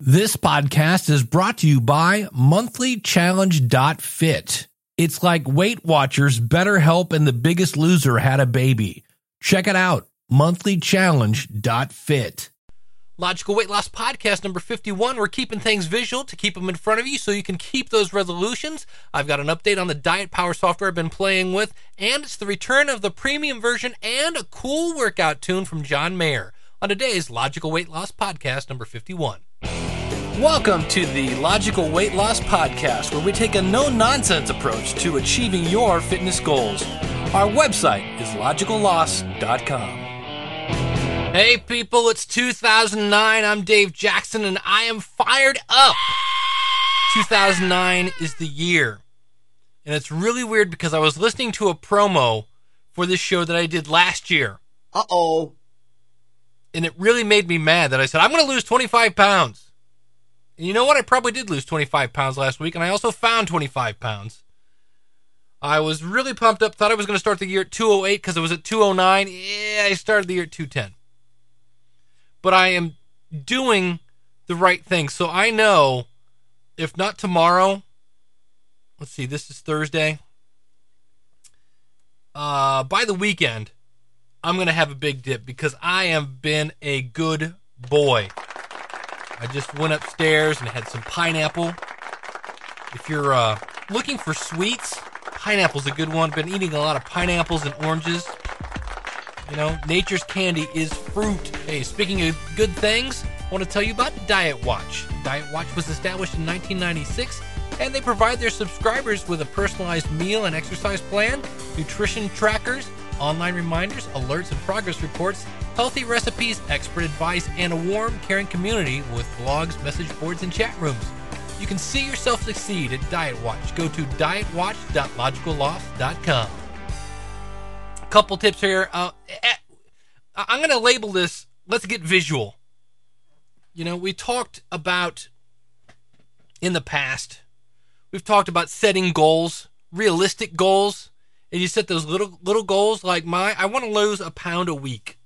This podcast is brought to you by monthlychallenge.fit. It's like Weight Watchers, BetterHelp, and The Biggest Loser had a baby. Check it out, monthlychallenge.fit. Logical Weight Loss Podcast number 51. We're keeping things visual to keep them in front of you so you can keep those resolutions. I've got an update on the Diet Power software I've been playing with, and it's the return of the premium version and a cool workout tune from John Mayer on today's Logical Weight Loss Podcast number 51. Welcome to the Logical Weight Loss Podcast, where we take a no nonsense approach to achieving your fitness goals. Our website is logicalloss.com. Hey, people, it's 2009. I'm Dave Jackson, and I am fired up. 2009 is the year. And it's really weird because I was listening to a promo for this show that I did last year. Uh oh. And it really made me mad that I said, I'm going to lose 25 pounds. And you know what? I probably did lose 25 pounds last week, and I also found 25 pounds. I was really pumped up, thought I was going to start the year at 208 because it was at 209. Yeah, I started the year at 210. But I am doing the right thing. So I know if not tomorrow, let's see, this is Thursday. Uh, by the weekend, I'm going to have a big dip because I have been a good boy. I just went upstairs and had some pineapple. If you're uh, looking for sweets, pineapple's a good one. Been eating a lot of pineapples and oranges. You know, nature's candy is fruit. Hey, speaking of good things, I want to tell you about Diet Watch. Diet Watch was established in 1996, and they provide their subscribers with a personalized meal and exercise plan, nutrition trackers, online reminders, alerts, and progress reports healthy recipes, expert advice, and a warm, caring community with blogs, message boards, and chat rooms. You can see yourself succeed at Diet Watch. Go to dietwatch.logicalloss.com. A couple tips here. Uh, eh, I'm going to label this let's get visual. You know, we talked about in the past, we've talked about setting goals, realistic goals, and you set those little little goals like my I want to lose a pound a week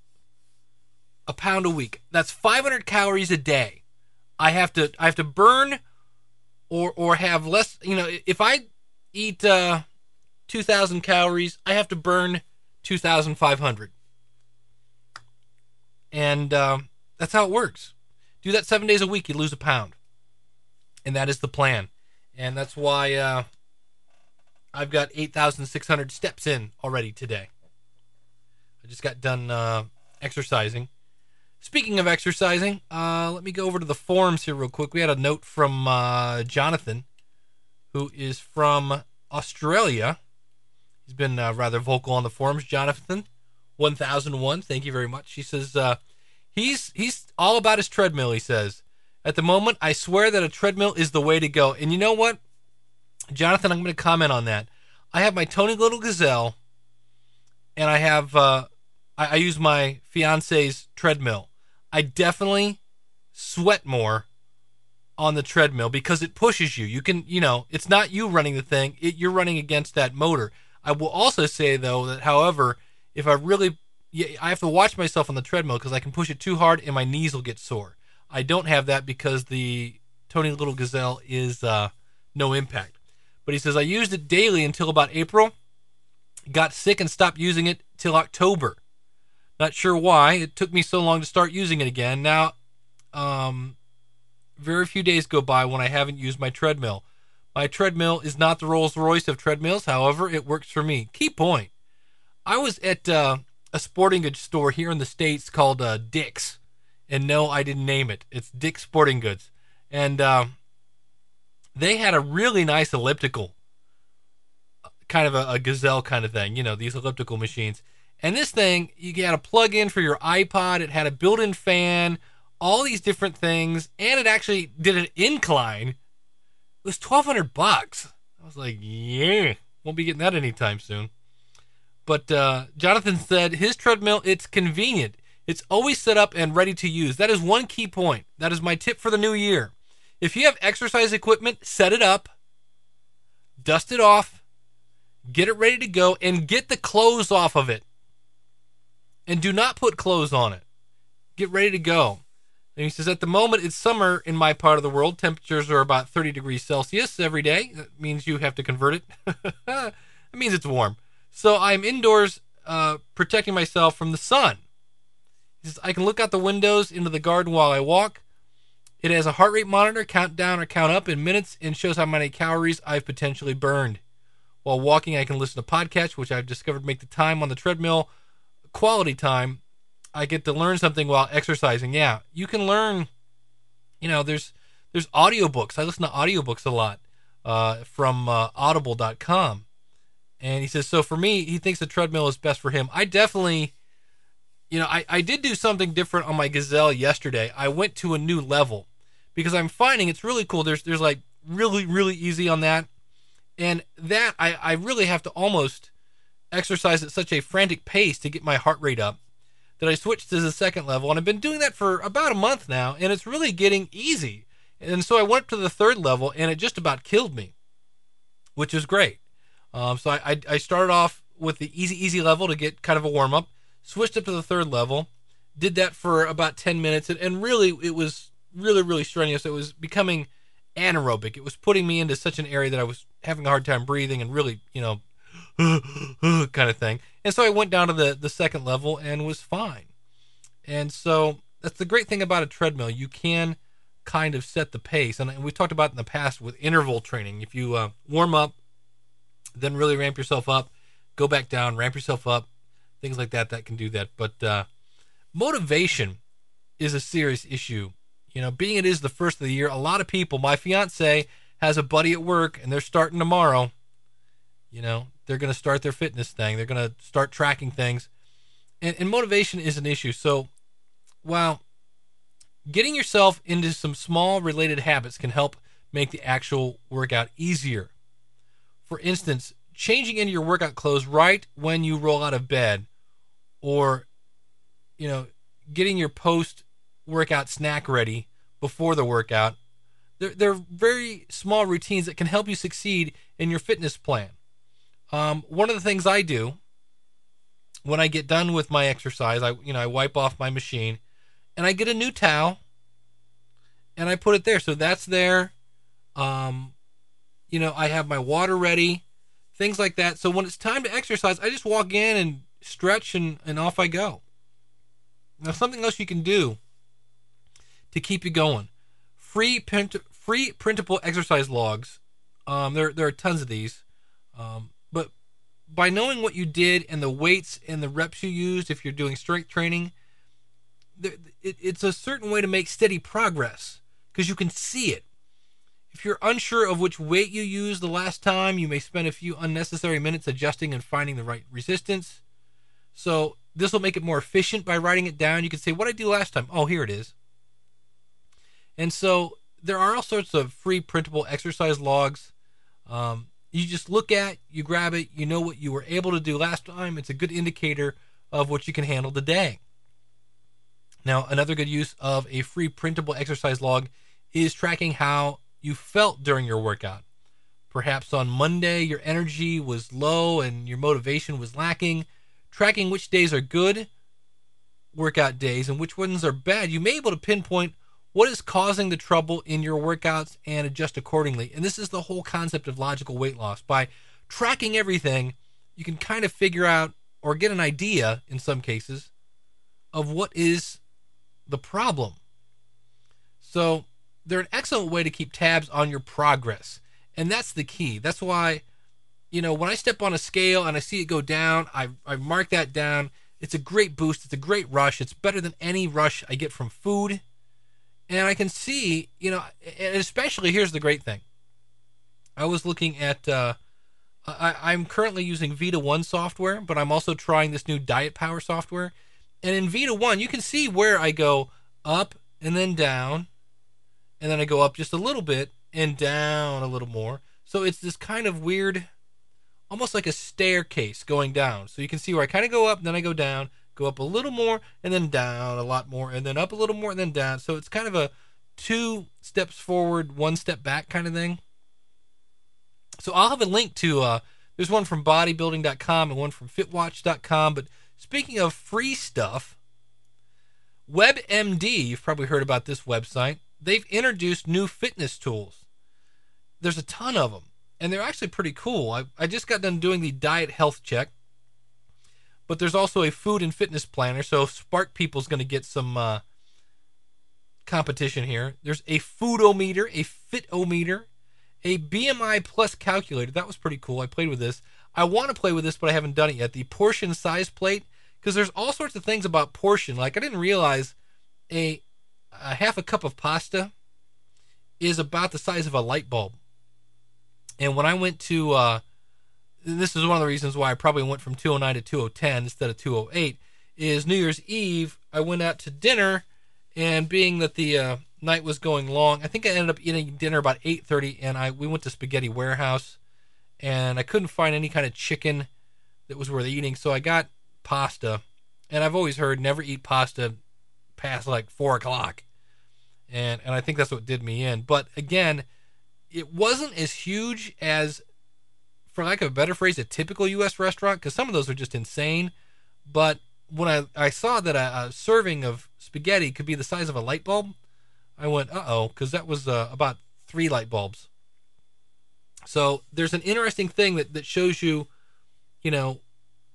a pound a week. That's 500 calories a day. I have to I have to burn or or have less, you know, if I eat uh 2000 calories, I have to burn 2500. And um, that's how it works. Do that 7 days a week, you lose a pound. And that is the plan. And that's why uh, I've got 8,600 steps in already today. I just got done uh, exercising Speaking of exercising, uh, let me go over to the forums here real quick. We had a note from uh, Jonathan, who is from Australia. He's been uh, rather vocal on the forums. Jonathan, one thousand one. Thank you very much. He says uh, he's he's all about his treadmill. He says at the moment, I swear that a treadmill is the way to go. And you know what, Jonathan, I'm going to comment on that. I have my Tony Little Gazelle, and I have uh, I, I use my fiance's treadmill I definitely sweat more on the treadmill because it pushes you. You can, you know, it's not you running the thing, it, you're running against that motor. I will also say though that however, if I really I have to watch myself on the treadmill because I can push it too hard and my knees will get sore. I don't have that because the Tony Little Gazelle is uh, no impact. But he says I used it daily until about April, got sick and stopped using it till October. Not sure why. It took me so long to start using it again. Now, um, very few days go by when I haven't used my treadmill. My treadmill is not the Rolls Royce of treadmills. However, it works for me. Key point. I was at uh, a sporting goods store here in the States called uh, Dick's. And no, I didn't name it. It's Dick's Sporting Goods. And uh, they had a really nice elliptical, kind of a, a gazelle kind of thing, you know, these elliptical machines. And this thing, you got a plug in for your iPod. It had a built in fan, all these different things, and it actually did an incline. It was 1200 bucks. I was like, yeah, won't be getting that anytime soon. But uh, Jonathan said his treadmill, it's convenient. It's always set up and ready to use. That is one key point. That is my tip for the new year. If you have exercise equipment, set it up, dust it off, get it ready to go, and get the clothes off of it and do not put clothes on it. Get ready to go. And he says, at the moment, it's summer in my part of the world. Temperatures are about 30 degrees Celsius every day. That means you have to convert it. that means it's warm. So I'm indoors uh, protecting myself from the sun. He says, I can look out the windows into the garden while I walk. It has a heart rate monitor, count down or count up in minutes, and shows how many calories I've potentially burned. While walking, I can listen to podcasts, which I've discovered make the time on the treadmill quality time I get to learn something while exercising. Yeah, you can learn. You know, there's there's audiobooks. I listen to audiobooks a lot uh, from uh, Audible.com, and he says so. For me, he thinks the treadmill is best for him. I definitely, you know, I I did do something different on my Gazelle yesterday. I went to a new level because I'm finding it's really cool. There's there's like really really easy on that, and that I I really have to almost exercise at such a frantic pace to get my heart rate up that I switched to the second level, and I've been doing that for about a month now, and it's really getting easy. And so I went to the third level, and it just about killed me, which is great. Um, so I, I started off with the easy, easy level to get kind of a warm up, switched up to the third level, did that for about 10 minutes, and, and really, it was really, really strenuous. It was becoming anaerobic. It was putting me into such an area that I was having a hard time breathing and really, you know, kind of thing. And so I went down to the, the second level and was fine. And so that's the great thing about a treadmill. You can kind of set the pace. And we talked about in the past with interval training. If you uh, warm up, then really ramp yourself up, go back down, ramp yourself up, things like that, that can do that. But uh, motivation is a serious issue. You know, being it is the first of the year, a lot of people, my fiance has a buddy at work and they're starting tomorrow. You know, they're going to start their fitness thing. They're going to start tracking things. And, and motivation is an issue. So while getting yourself into some small related habits can help make the actual workout easier. For instance, changing into your workout clothes right when you roll out of bed or you know, getting your post workout snack ready before the workout. They're, they're very small routines that can help you succeed in your fitness plan. Um, one of the things I do when I get done with my exercise, I you know I wipe off my machine, and I get a new towel, and I put it there. So that's there. Um, you know, I have my water ready, things like that. So when it's time to exercise, I just walk in and stretch, and and off I go. Now something else you can do to keep you going: free print, free printable exercise logs. Um, there there are tons of these. Um, but by knowing what you did and the weights and the reps you used, if you're doing strength training, it's a certain way to make steady progress because you can see it. If you're unsure of which weight you used the last time, you may spend a few unnecessary minutes adjusting and finding the right resistance. So this will make it more efficient by writing it down. You can say, What I do last time? Oh, here it is. And so there are all sorts of free printable exercise logs. Um, you just look at, you grab it, you know what you were able to do last time. It's a good indicator of what you can handle today. Now, another good use of a free printable exercise log is tracking how you felt during your workout. Perhaps on Monday, your energy was low and your motivation was lacking. Tracking which days are good workout days and which ones are bad, you may be able to pinpoint what is causing the trouble in your workouts and adjust accordingly. And this is the whole concept of logical weight loss. By tracking everything, you can kind of figure out or get an idea in some cases of what is the problem. So, they're an excellent way to keep tabs on your progress. And that's the key. That's why, you know, when I step on a scale and I see it go down, I, I mark that down. It's a great boost. It's a great rush. It's better than any rush I get from food and I can see, you know, and especially here's the great thing. I was looking at, uh, I, am currently using Vita One software, but I'm also trying this new Diet Power software. And in Vita One, you can see where I go up and then down, and then I go up just a little bit and down a little more. So it's this kind of weird, almost like a staircase going down. So you can see where I kind of go up, then I go down, go up a little more and then down a lot more and then up a little more and then down. So it's kind of a two steps forward, one step back kind of thing. So I'll have a link to uh, there's one from bodybuilding.com and one from fitwatch.com. But speaking of free stuff, WebMD, you've probably heard about this website. They've introduced new fitness tools. There's a ton of them, and they're actually pretty cool. I, I just got done doing the diet health check, but there's also a food and fitness planner. So Spark People's going to get some uh, competition here. There's a foodometer, a fitometer, a BMI plus calculator. That was pretty cool. I played with this. I want to play with this, but I haven't done it yet. The portion size plate, because there's all sorts of things about portion. Like I didn't realize a, a half a cup of pasta is about the size of a light bulb. And when I went to, uh, this is one of the reasons why I probably went from 209 to 2010 instead of 208, is New Year's Eve. I went out to dinner, and being that the uh, night was going long, I think I ended up eating dinner about 8:30, and I we went to Spaghetti Warehouse, and I couldn't find any kind of chicken that was worth eating, so I got pasta, and I've always heard never eat pasta past like four o'clock, and and I think that's what did me in. But again it wasn't as huge as, for lack of a better phrase, a typical U.S. restaurant because some of those are just insane. But when I, I saw that a, a serving of spaghetti could be the size of a light bulb, I went, uh oh, because that was uh, about three light bulbs. So there's an interesting thing that, that shows you, you know,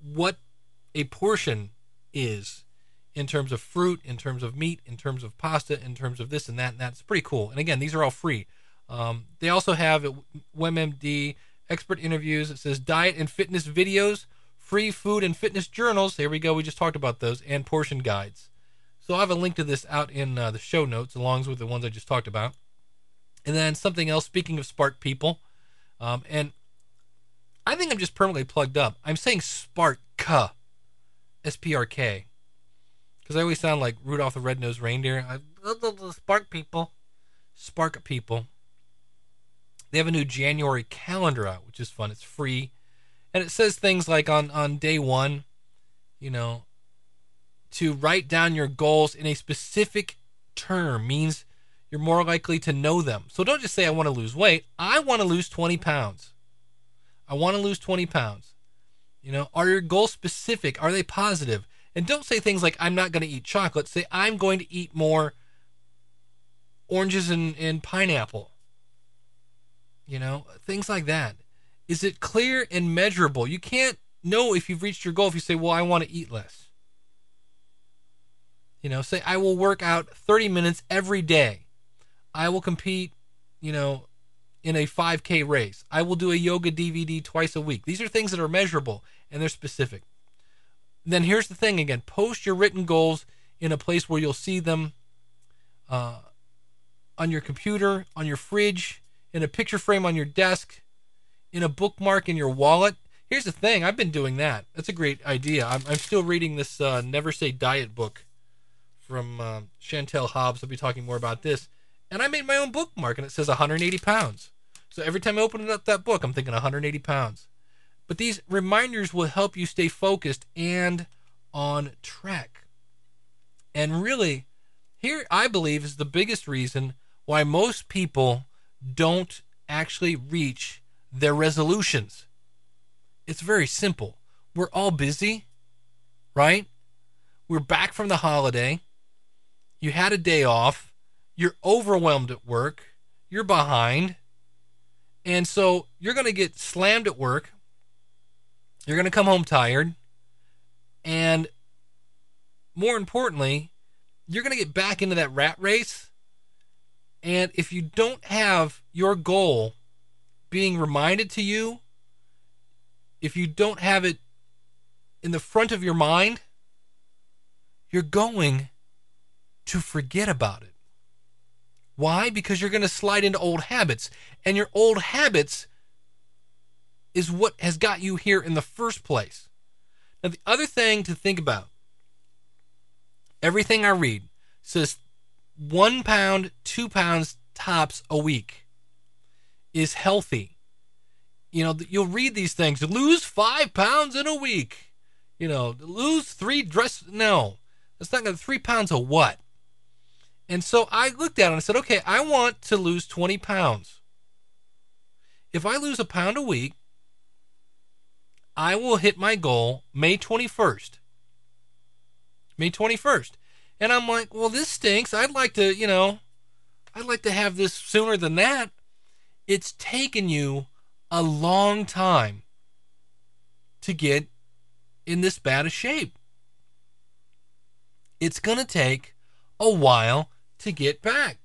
what a portion is in terms of fruit, in terms of meat, in terms of pasta, in terms of this and that and that's pretty cool. And again, these are all free. Um, they also have at WebMD expert interviews. It says diet and fitness videos, free food and fitness journals. Here we go. We just talked about those and portion guides. So I have a link to this out in uh, the show notes, along with the ones I just talked about. And then something else. Speaking of Spark people, um, and I think I'm just permanently plugged up. I'm saying Spark, S P R K, because I always sound like Rudolph the Red-Nosed Reindeer. I, Spark people, Spark people. They have a new January calendar out, which is fun. It's free. And it says things like on, on day one, you know, to write down your goals in a specific term means you're more likely to know them. So don't just say, I want to lose weight. I want to lose 20 pounds. I want to lose 20 pounds. You know, are your goals specific? Are they positive? And don't say things like, I'm not going to eat chocolate. Say, I'm going to eat more oranges and, and pineapple you know, things like that. Is it clear and measurable? You can't know if you've reached your goal if you say, well, I want to eat less. You know, say, I will work out 30 minutes every day. I will compete, you know, in a 5K race. I will do a yoga DVD twice a week. These are things that are measurable and they're specific. Then here's the thing again post your written goals in a place where you'll see them uh, on your computer, on your fridge, in a picture frame on your desk, in a bookmark in your wallet. Here's the thing I've been doing that. That's a great idea. I'm, I'm still reading this uh, Never Say Diet book from uh, Chantel Hobbs. I'll be talking more about this. And I made my own bookmark, and it says 180 pounds. So every time I open up that book, I'm thinking 180 pounds. But these reminders will help you stay focused and on track. And really, here I believe is the biggest reason why most people don't actually reach their resolutions. It's very simple. We're all busy, right? We're back from the holiday. You had a day off. You're overwhelmed at work. You're behind. And so you're going to get slammed at work. You're going to come home tired. And more importantly, you're going to get back into that rat race and if you don't have your goal being reminded to you, if you don't have it in the front of your mind, you're going to forget about it. Why? Because you're going to slide into old habits. And your old habits is what has got you here in the first place. Now, the other thing to think about everything I read says one pound, two pounds tops a week is healthy. You know, you'll read these things lose five pounds in a week. You know, lose three dress. No, that's not going to, three pounds of what? And so I looked at it and I said, okay, I want to lose 20 pounds. If I lose a pound a week, I will hit my goal May 21st. May 21st. And I'm like, well, this stinks. I'd like to, you know, I'd like to have this sooner than that. It's taken you a long time to get in this bad a shape. It's going to take a while to get back.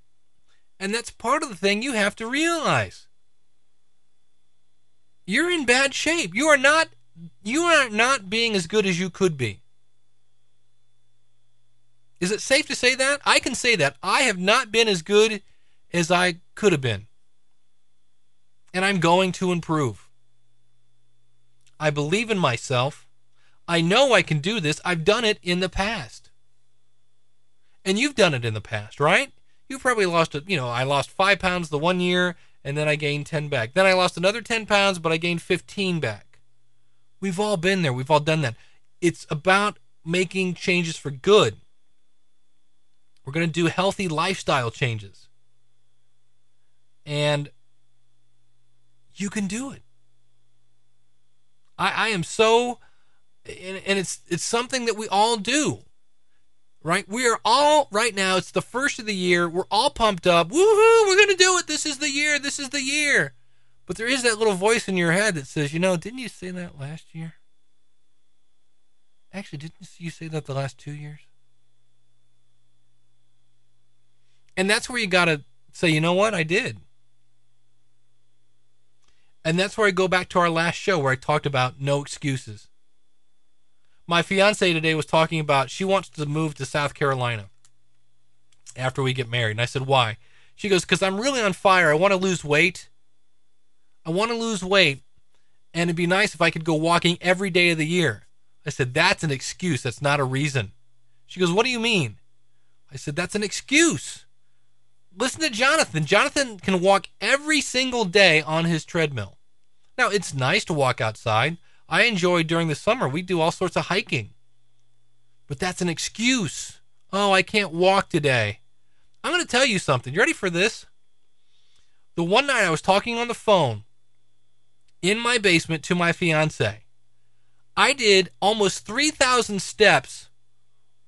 And that's part of the thing you have to realize. You're in bad shape. You are not you are not being as good as you could be. Is it safe to say that? I can say that. I have not been as good as I could have been. And I'm going to improve. I believe in myself. I know I can do this. I've done it in the past. And you've done it in the past, right? You probably lost it. You know, I lost five pounds the one year, and then I gained 10 back. Then I lost another 10 pounds, but I gained 15 back. We've all been there. We've all done that. It's about making changes for good. We're going to do healthy lifestyle changes. And you can do it. I, I am so, and, and it's it's something that we all do right? We are all right now. It's the first of the year. We're all pumped up. Woohoo! We're gonna do it. This is the year. This is the year. But there is that little voice in your head that says, you know, didn't you say that last year? Actually, didn't you say that the last two years? And that's where you gotta say, you know what, I did. And that's where I go back to our last show where I talked about no excuses my fiance today was talking about she wants to move to South Carolina after we get married. And I said, why? She goes, because I'm really on fire. I want to lose weight. I want to lose weight. And it'd be nice if I could go walking every day of the year. I said, that's an excuse. That's not a reason. She goes, what do you mean? I said, that's an excuse. Listen to Jonathan. Jonathan can walk every single day on his treadmill. Now, it's nice to walk outside. I enjoy during the summer. We do all sorts of hiking. But that's an excuse. Oh, I can't walk today. I'm going to tell you something. You ready for this? The one night I was talking on the phone in my basement to my fiance, I did almost 3,000 steps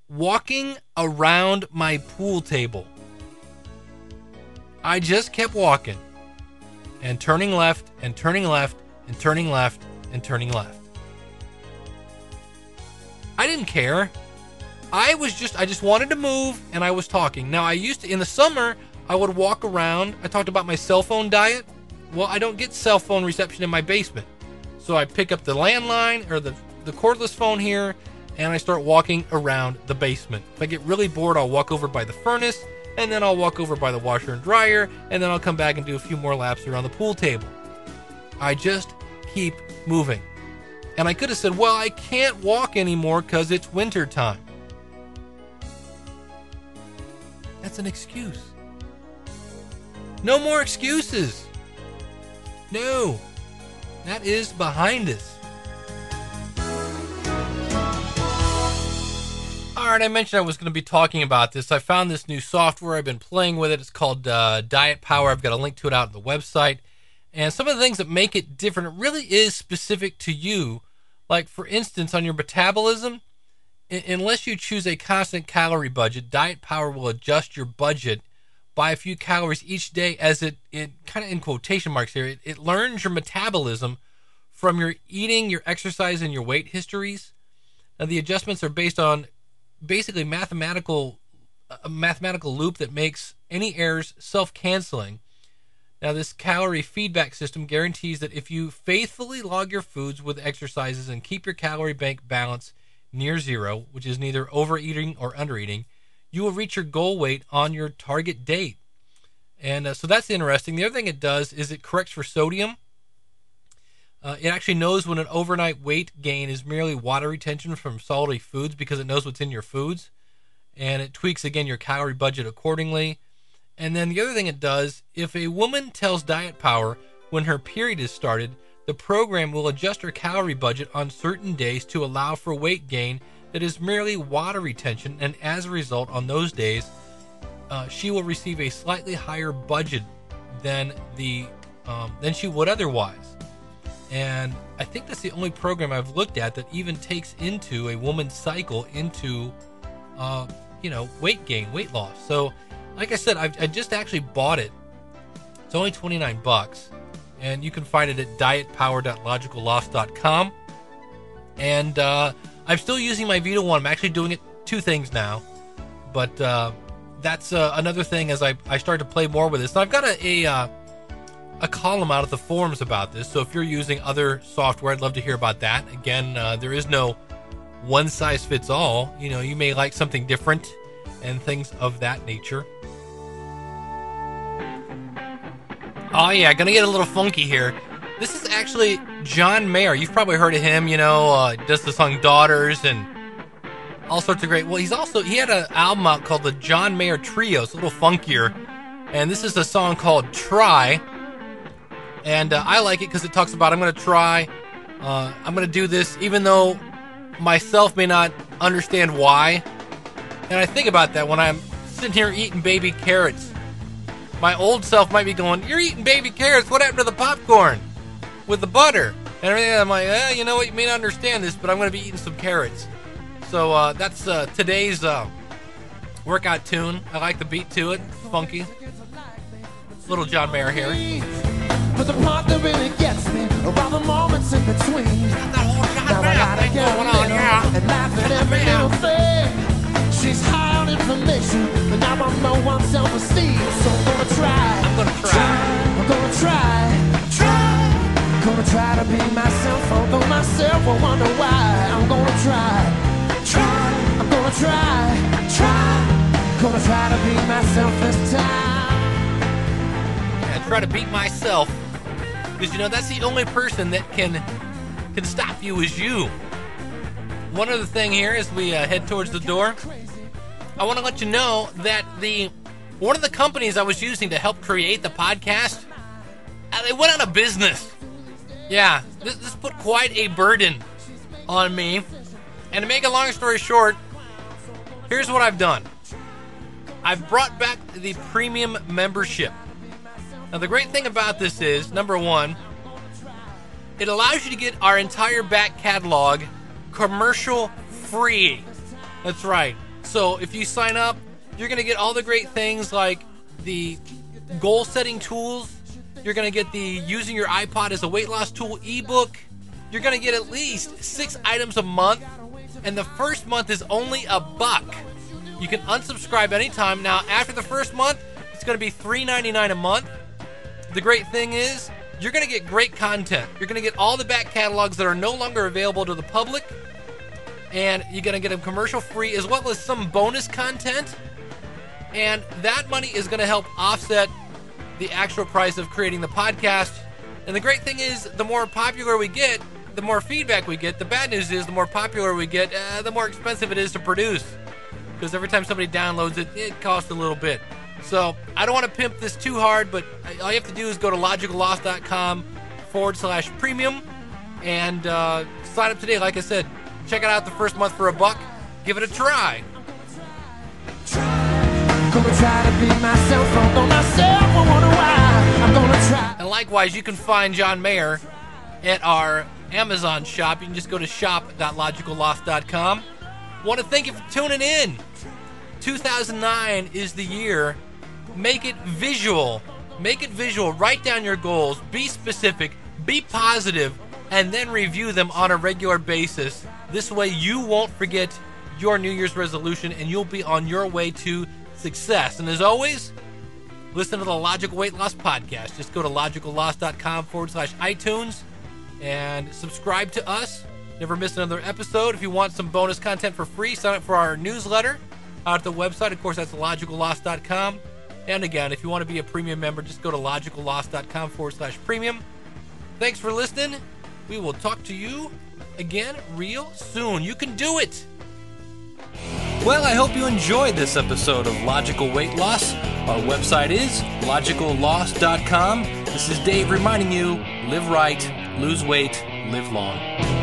walking around my pool table. I just kept walking and turning left and turning left and turning left and turning left. I didn't care. I was just I just wanted to move and I was talking. Now I used to in the summer I would walk around. I talked about my cell phone diet. Well, I don't get cell phone reception in my basement. So I pick up the landline or the the cordless phone here and I start walking around the basement. If I get really bored, I'll walk over by the furnace and then I'll walk over by the washer and dryer and then I'll come back and do a few more laps around the pool table. I just keep moving. And I could have said, well, I can't walk anymore because it's winter time. That's an excuse. No more excuses. No, that is behind us. All right, I mentioned I was going to be talking about this. I found this new software. I've been playing with it. It's called uh, Diet Power. I've got a link to it out on the website. And some of the things that make it different, it really is specific to you. Like, for instance, on your metabolism, unless you choose a constant calorie budget, Diet Power will adjust your budget by a few calories each day as it, it kind of in quotation marks here, it, it learns your metabolism from your eating, your exercise, and your weight histories. Now, the adjustments are based on basically mathematical a mathematical loop that makes any errors self-canceling now, this calorie feedback system guarantees that if you faithfully log your foods with exercises and keep your calorie bank balance near zero, which is neither overeating or undereating, you will reach your goal weight on your target date. And uh, so that's interesting. The other thing it does is it corrects for sodium. Uh, it actually knows when an overnight weight gain is merely water retention from salty foods because it knows what's in your foods. And it tweaks again your calorie budget accordingly. And then the other thing it does, if a woman tells Diet Power when her period is started, the program will adjust her calorie budget on certain days to allow for weight gain that is merely water retention, and as a result, on those days, uh, she will receive a slightly higher budget than the um, than she would otherwise. And I think that's the only program I've looked at that even takes into a woman's cycle into uh, you know, weight gain, weight loss. So, like I said, I've, I just actually bought it. It's only 29 bucks, and you can find it at dietpower.logicalloss.com. And uh, I'm still using my Vita one. I'm actually doing it two things now, but uh, that's uh, another thing as I, I start to play more with this. Now I've got a a, uh, a column out of the forums about this. So if you're using other software, I'd love to hear about that. Again, uh, there is no one size fits all. You know, you may like something different and things of that nature. Oh yeah, gonna get a little funky here. This is actually John Mayer. You've probably heard of him. You know, uh, does the song "Daughters" and all sorts of great. Well, he's also he had an album out called the John Mayer Trio. It's a little funkier, and this is a song called "Try." And uh, I like it because it talks about I'm gonna try, uh, I'm gonna do this, even though myself may not understand why. And I think about that when I'm sitting here eating baby carrots. My old self might be going, "You're eating baby carrots. What happened to the popcorn with the butter and everything?" I'm like, eh, "You know what? You may not understand this, but I'm going to be eating some carrots." So uh, that's uh, today's uh, workout tune. I like the beat to it. It's funky. Little John Mayer here. But the part that really gets me are the moments in between. Now I gotta get a little and laugh at every little thing. She's high on information, but now I'm low on self-esteem. So I'm gonna try. I'm gonna try. I'm gonna try. Try. Gonna try to be myself, although myself will wonder why. I'm gonna try. Try. I'm gonna try. Try. Gonna try to be myself this time. I try to beat myself because you know that's the only person that can can stop you is you. One other thing here as we uh, head towards the door, I want to let you know that the one of the companies I was using to help create the podcast, uh, they went out of business. Yeah, this, this put quite a burden on me. And to make a long story short, here's what I've done. I've brought back the premium membership. Now, the great thing about this is number one, it allows you to get our entire back catalog commercial free. That's right. So, if you sign up, you're going to get all the great things like the goal setting tools. You're going to get the using your iPod as a weight loss tool ebook. You're going to get at least six items a month. And the first month is only a buck. You can unsubscribe anytime. Now, after the first month, it's going to be $3.99 a month. The great thing is, you're going to get great content. You're going to get all the back catalogs that are no longer available to the public, and you're going to get them commercial free as well as some bonus content. And that money is going to help offset the actual price of creating the podcast. And the great thing is, the more popular we get, the more feedback we get. The bad news is, the more popular we get, uh, the more expensive it is to produce. Because every time somebody downloads it, it costs a little bit. So I don't want to pimp this too hard, but all you have to do is go to logicalloss.com forward slash premium and uh, sign up today. Like I said, check it out the first month for a buck. Give it a try. And likewise, you can find John Mayer at our Amazon shop. You can just go to shop.logicalloss.com. Want to thank you for tuning in. 2009 is the year. Make it visual. Make it visual. Write down your goals. Be specific. Be positive, and then review them on a regular basis. This way, you won't forget your New Year's resolution, and you'll be on your way to success. And as always, listen to the Logical Weight Loss Podcast. Just go to logicalloss.com forward slash iTunes and subscribe to us. Never miss another episode. If you want some bonus content for free, sign up for our newsletter out at the website. Of course, that's logicalloss.com. And again, if you want to be a premium member, just go to logicalloss.com forward slash premium. Thanks for listening. We will talk to you again real soon. You can do it. Well, I hope you enjoyed this episode of Logical Weight Loss. Our website is logicalloss.com. This is Dave reminding you live right, lose weight, live long.